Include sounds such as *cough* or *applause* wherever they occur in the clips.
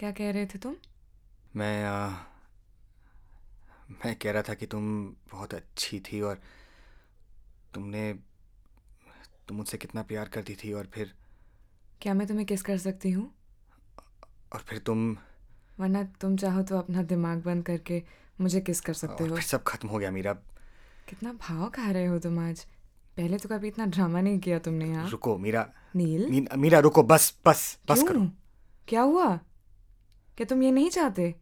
क्या कह रहे थे तुम? मैं आ, मैं कह रहा था कि तुम बहुत अच्छी थी और तुमने तुम मुझसे कितना प्यार करती थी और फिर क्या मैं तुम्हें किस कर सकती हूँ? और फिर तुम वरना तुम चाहो तो अपना दिमाग बंद करके मुझे किस कर सकते हो? फिर सब खत्म हो गया मीरा। कितना भाव खा रहे हो तुम आज। पहले तो कभी इतना ड्रामा नहीं किया तुमने यहाँ। रुको मीरा। नील? मीरा रुको बस बस बस करो। क्या हुआ? क्या तुम ये नहीं चाहते?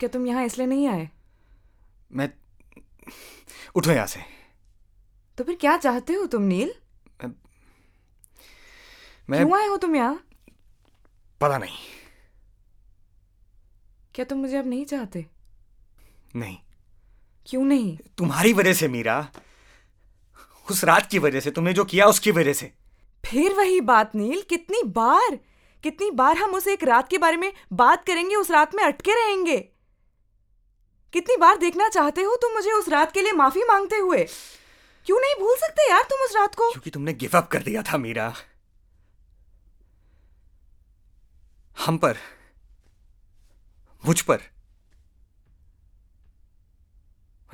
क्या तुम यहाँ इसलिए नहीं आए? मैं उठो यहाँ से। तो फिर क्या चाहते हो तुम नील? मैं क्यों आए हो तुम यहाँ? पता नहीं। क्या तुम मुझे अब नहीं चाहते? नहीं। क्यों नहीं? तुम्हारी वजह से मीरा। उस रात की वजह से तुमने जो किया उसकी वजह से। फिर वही बात नील। कितनी बार कितनी बार हम उस एक रात के बारे में बात करेंगे, उस रात में अटके रहेंगे? कितनी बार देखना चाहते हो तुम मुझे उस रात के लिए माफ़ी मांगते हुए? क्यों नहीं भूल सकते यार तुम उस रात को? क्योंकि तुमने गिव अप कर दिया था मीरा। हम पर, मुझ पर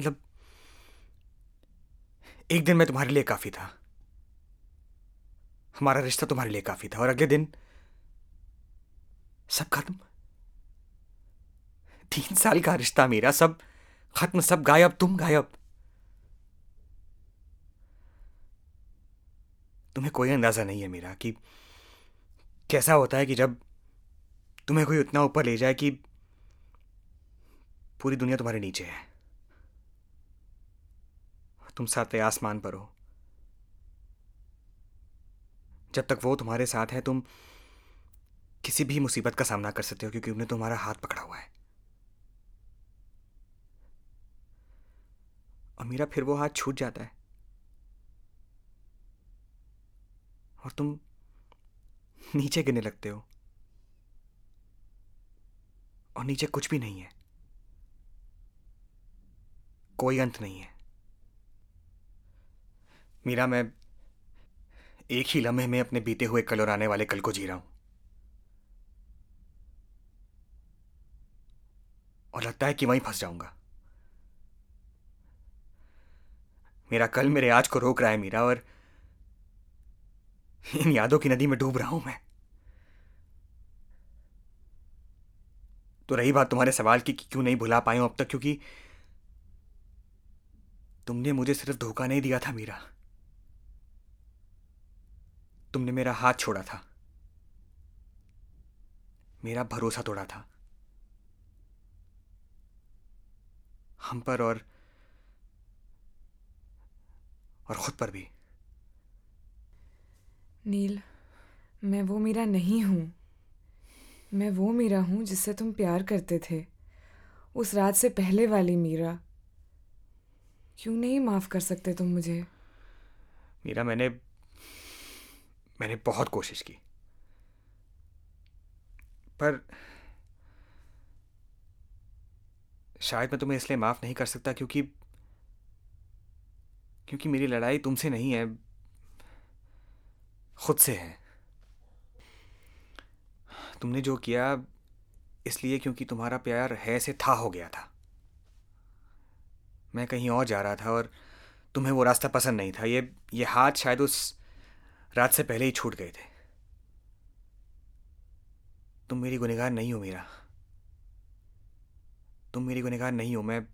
मतलब एक दिन मैं तुम्हारे लिए काफ़ी था। हमारा रिश्ता तुम्हारे लिए काफ़ी था और अगले दिन सब खत्म। तीन साल का रिश्ता मेरा सब खत्म, सब गायब, तुम गायब। तुम्हें कोई अंदाज़ा नहीं है मेरा कि कैसा होता है कि जब तुम्हें कोई उतना ऊपर ले जाए कि पूरी दुनिया तुम्हारे नीचे है। तुम सातवें आसमान पर हो। जब तक वो तुम्हारे साथ है, तुम किसी भी मुसीबत का सामना कर सकते हो क्योंकि उन्हें तुम्हारा हाथ पकड़ा हुआ है। और मेरा फिर वो हाथ छूट जाता है। और तुम नीचे गिरने लगते हो। और नीचे कुछ भी नहीं है। कोई अंत नहीं है। मीरा, मैं एक ही लम्हे में अपने बीते हुए कल और आने वाले कल को जी रहा हूँ। और लगता है कि वहीं फंस जाऊँगा। मेरा कल मेरे आज को रोक रहा है मीरा और इन यादों की नदी में डूब रहा हूँ मैं। तो रही बात तुम्हारे सवाल की कि क्यों नहीं भुला पाई हूँ अब तक, क्योंकि तुमने मुझे सिर्फ़ धोखा नहीं दिया था मीरा। तुमने मेरा हाथ छोड़ा था। मेरा भरोसा तोड़ा था। हम पर और और खुद पर भी। नील मैं वो मीरा नहीं हूँ। मैं वो मीरा हूँ जिससे तुम प्यार करते थे। उस रात से पहले वाली मीरा। क्यों नहीं माफ़ कर सकते तुम मुझे? मीरा मैंने मैंने बहुत कोशिश की। पर शायद मैं तुम्हें इसलिए माफ़ नहीं कर सकता क्योंकि क्योंकि मेरी लड़ाई तुमसे नहीं है, खुद से है। तुमने जो किया इसलिए क्योंकि तुम्हारा प्यार है से था हो गया था। मैं कहीं और जा रहा था और तुम्हें वो रास्ता पसंद नहीं था। ये ये हाथ शायद उस रात से पहले ही छूट गए थे। तुम मेरी गुनहगार नहीं हो मेरा। तुम मेरी गुनहगार नहीं हो मैं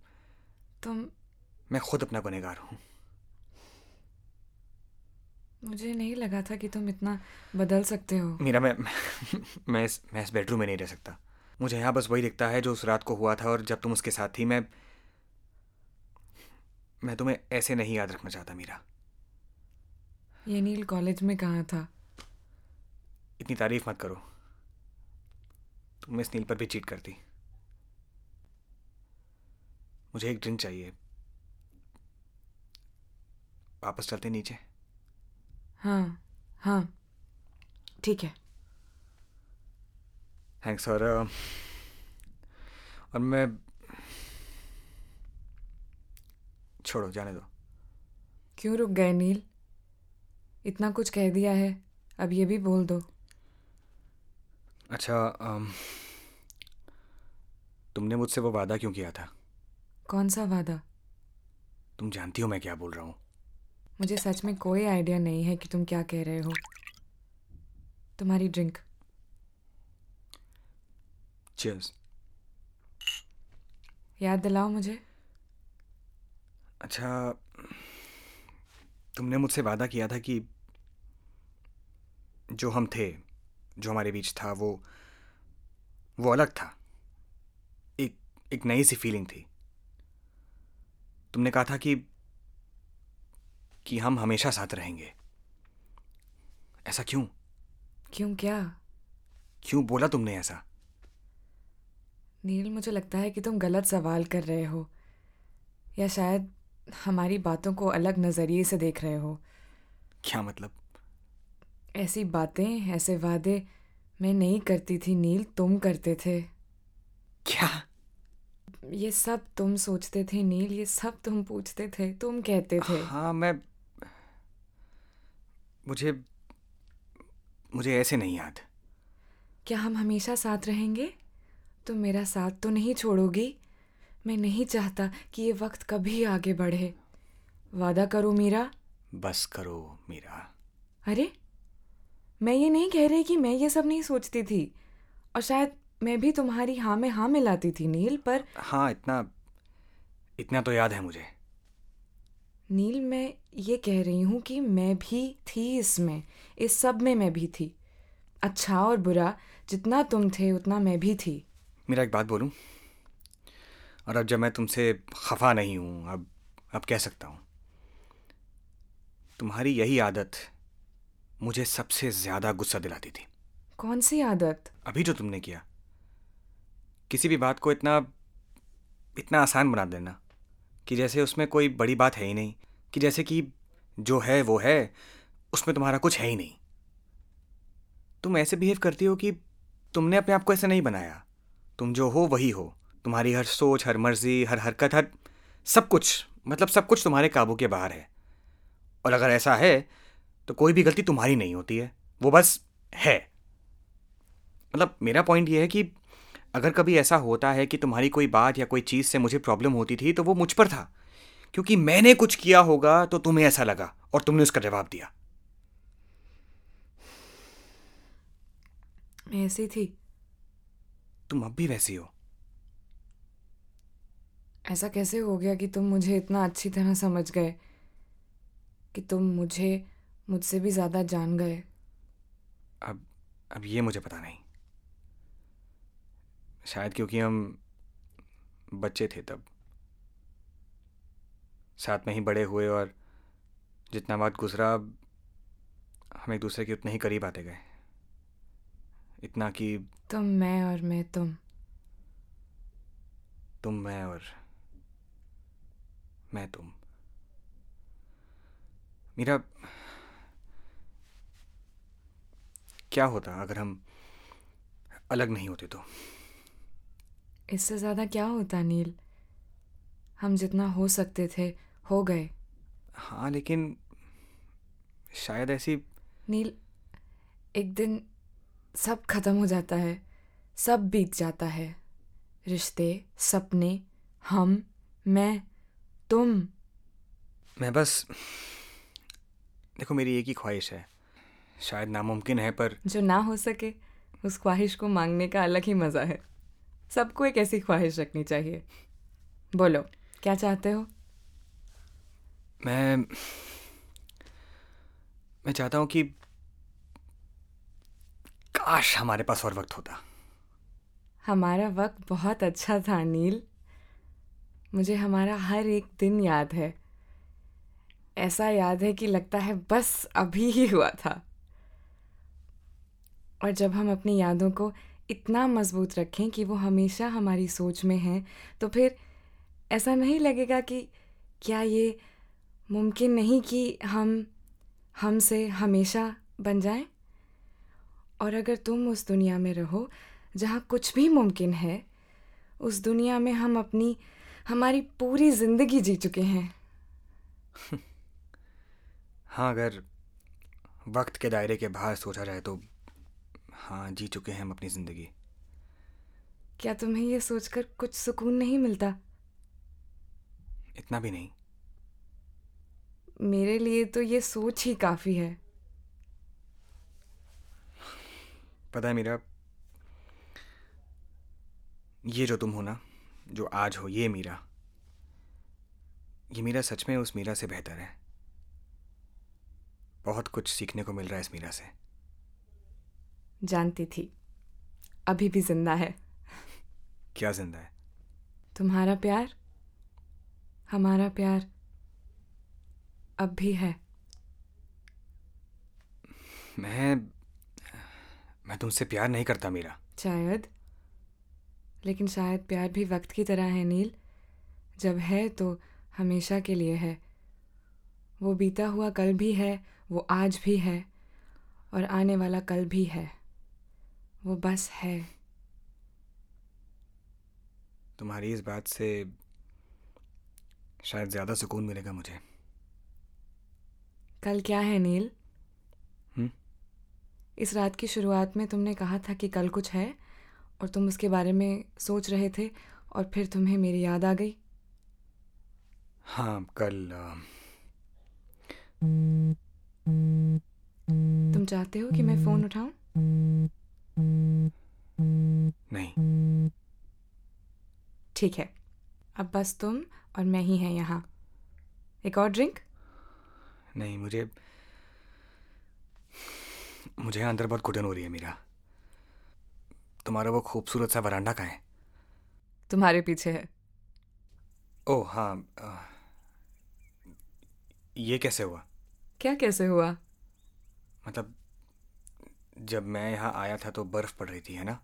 तुम मैं खुद अपना गुनहगार हूँ। मुझे नहीं लगा था कि तुम इतना बदल सकते हो। मेरा मैं *laughs* मैं इस मैं इस बेडरूम में नहीं रह सकता। मुझे यहाँ बस वही दिखता है जो उस रात को हुआ था और जब तुम उसके साथ थी मैं मैं तुम्हें ऐसे नहीं याद रखना चाहता मीरा। ये नील कॉलेज में कहाँ था? इतनी तारीफ़ मत करो। तुम इस नील पर भी चीट करती। मुझे एक ड्रिंक चाहिए। वापस चलते नीचे। हाँ हाँ। ठीक है। थैंक्स और और मैं छोड़ो जाने दो। क्यों रुक गए नील? इतना कुछ कह दिया है अब ये भी बोल दो। अच्छा अम, तुमने मुझसे वो वादा क्यों किया था? कौन सा वादा? तुम जानती हो मैं क्या बोल रहा हूँ? मुझे सच में कोई आइडिया नहीं है कि तुम क्या कह रहे हो। तुम्हारी ड्रिंक। चीयर्स याद दिलाओ मुझे। अच्छा तुमने मुझसे वादा किया था कि जो हम थे जो हमारे बीच था वो वो अलग था। एक एक नई सी फीलिंग थी। तुमने कहा था कि कि हम हमेशा साथ रहेंगे। ऐसा क्यों? क्यों क्या? क्यों बोला तुमने ऐसा? नील मुझे लगता है कि तुम गलत सवाल कर रहे हो। या शायद हमारी बातों को अलग नज़रिए से देख रहे हो। क्या मतलब? ऐसी बातें ऐसे वादे मैं नहीं करती थी नील तुम करते थे। क्या? ये सब तुम सोचते थे नील ये सब तुम पूछते थे तुम कहते थे। हाँ मैं मुझे मुझे ऐसे नहीं याद। क्या हम हमेशा साथ रहेंगे? तुम मेरा साथ तो नहीं छोड़ोगी। मैं नहीं चाहता कि ये वक्त कभी आगे बढ़े। वादा करो मीरा। बस करो मीरा। अरे मैं ये नहीं कह रही कि मैं ये सब नहीं सोचती थी। और शायद मैं भी तुम्हारी हाँ में हाँ मिलाती थी नील पर हाँ इतना इतना तो याद है मुझे। नील मैं ये कह रही हूँ कि मैं भी थी इसमें इस सब में मैं भी थी। अच्छा और बुरा जितना तुम थे उतना मैं भी थी। मेरा एक बात बोलूँ? और अब जब मैं तुमसे खफा नहीं हूँ अब अब कह सकता हूँ। तुम्हारी यही आदत मुझे सबसे ज़्यादा गुस्सा दिलाती थी। कौन सी आदत? अभी जो तुमने किया। किसी भी बात को इतना इतना आसान बना देना कि जैसे उसमें कोई बड़ी बात है ही नहीं, कि जैसे कि जो है, वो है, उसमें तुम्हारा कुछ है ही नहीं। तुम ऐसे बिहेव करती हो कि तुमने अपने आप को ऐसे नहीं बनाया। तुम जो हो, वही हो। तुम्हारी हर सोच, हर मर्ज़ी, हर हरकत, हर सब कुछ मतलब सब कुछ तुम्हारे काबू के बाहर है। और अगर ऐसा है तो कोई भी गलती तुम्हारी नहीं होती है। वो बस है। मतलब मेरा पॉइंट ये है कि अगर कभी ऐसा होता है कि तुम्हारी कोई बात या कोई चीज़ से मुझे प्रॉब्लम होती थी तो वो मुझ पर था। क्योंकि मैंने कुछ किया होगा तो तुम्हें ऐसा लगा और तुमने उसका जवाब दिया। मैं ऐसी थी। तुम अब भी वैसी हो। ऐसा कैसे हो गया कि तुम मुझे इतना अच्छी तरह समझ गए? कि तुम मुझे मुझसे भी ज़्यादा जान गए? अब अब ये मुझे पता नहीं। शायद क्योंकि हम बच्चे थे तब। साथ में ही बड़े हुए और जितना बात गुजरा हम एक दूसरे के उतने ही करीब आते गए। इतना कि तुम मैं और मैं तुम। तुम मैं और मैं तुम। मेरा क्या होता अगर हम अलग नहीं होते तो? इससे ज़्यादा क्या होता नील? हम जितना हो सकते थे हो गए। हाँ लेकिन शायद ऐसी नील एक दिन सब खत्म हो जाता है सब बीत जाता है। रिश्ते सपने हम मैं तुम। मैं बस देखो मेरी एक ही ख्वाहिश है। शायद नामुमकिन है पर जो ना हो सके उस ख्वाहिश को मांगने का अलग ही मज़ा है। सबको एक ऐसी ख्वाहिश रखनी चाहिए। बोलो क्या चाहते हो? मैं मैं चाहता हूँ कि काश हमारे पास और वक्त होता। हमारा वक्त बहुत अच्छा था नील। मुझे हमारा हर एक दिन याद है। ऐसा याद है कि लगता है बस अभी ही हुआ था। और जब हम अपनी यादों को इतना मज़बूत रखें कि वो हमेशा हमारी सोच में हैं तो फिर ऐसा नहीं लगेगा कि क्या ये मुमकिन नहीं कि हम, हमसे हमेशा बन जाएँ? और अगर तुम उस दुनिया में रहो जहाँ कुछ भी मुमकिन है, उस दुनिया में हम अपनी, हमारी पूरी ज़िंदगी जी चुके हैं हाँ अगर वक्त के दायरे के बाहर सोचा जाए तो हाँ जी चुके हैं हम अपनी ज़िंदगी। क्या तुम्हें यह सोचकर कुछ सुकून नहीं मिलता? इतना भी नहीं। मेरे लिए तो ये सोच ही काफ़ी है। पता है मीरा ये जो तुम हो ना जो आज हो ये मीरा ये मीरा सच में उस मीरा से बेहतर है। बहुत कुछ सीखने को मिल रहा है इस मीरा से। जानती थी। अभी भी ज़िंदा है। क्या ज़िंदा है? तुम्हारा प्यार हमारा प्यार अब भी है। मैं मैं तुमसे प्यार नहीं करता मीरा। शायद लेकिन शायद प्यार भी वक्त की तरह है नील। जब है तो हमेशा के लिए है। वो बीता हुआ कल भी है वो आज भी है और आने वाला कल भी है। वो बस है। तुम्हारी इस बात से शायद ज़्यादा सुकून मिलेगा मुझे। कल क्या है नील? हम्म? इस रात की शुरुआत में तुमने कहा था कि कल कुछ है और तुम उसके बारे में सोच रहे थे और फिर तुम्हें मेरी याद आ गई। हाँ कल आ, तुम चाहते हो कि मैं फ़ोन उठाऊं? नहीं। ठीक है। अब बस तुम और मैं ही हैं यहाँ। एक और ड्रिंक नहीं मुझे मुझे अंदर बहुत घुटन हो रही है मीरा। तुम्हारा वो खूबसूरत सा वरांडा कहाँ है? तुम्हारे पीछे है। ओ हाँ आ, ये कैसे हुआ? क्या कैसे हुआ? मतलब जब मैं यहाँ आया था तो बर्फ़ पड़ रही थी है ना?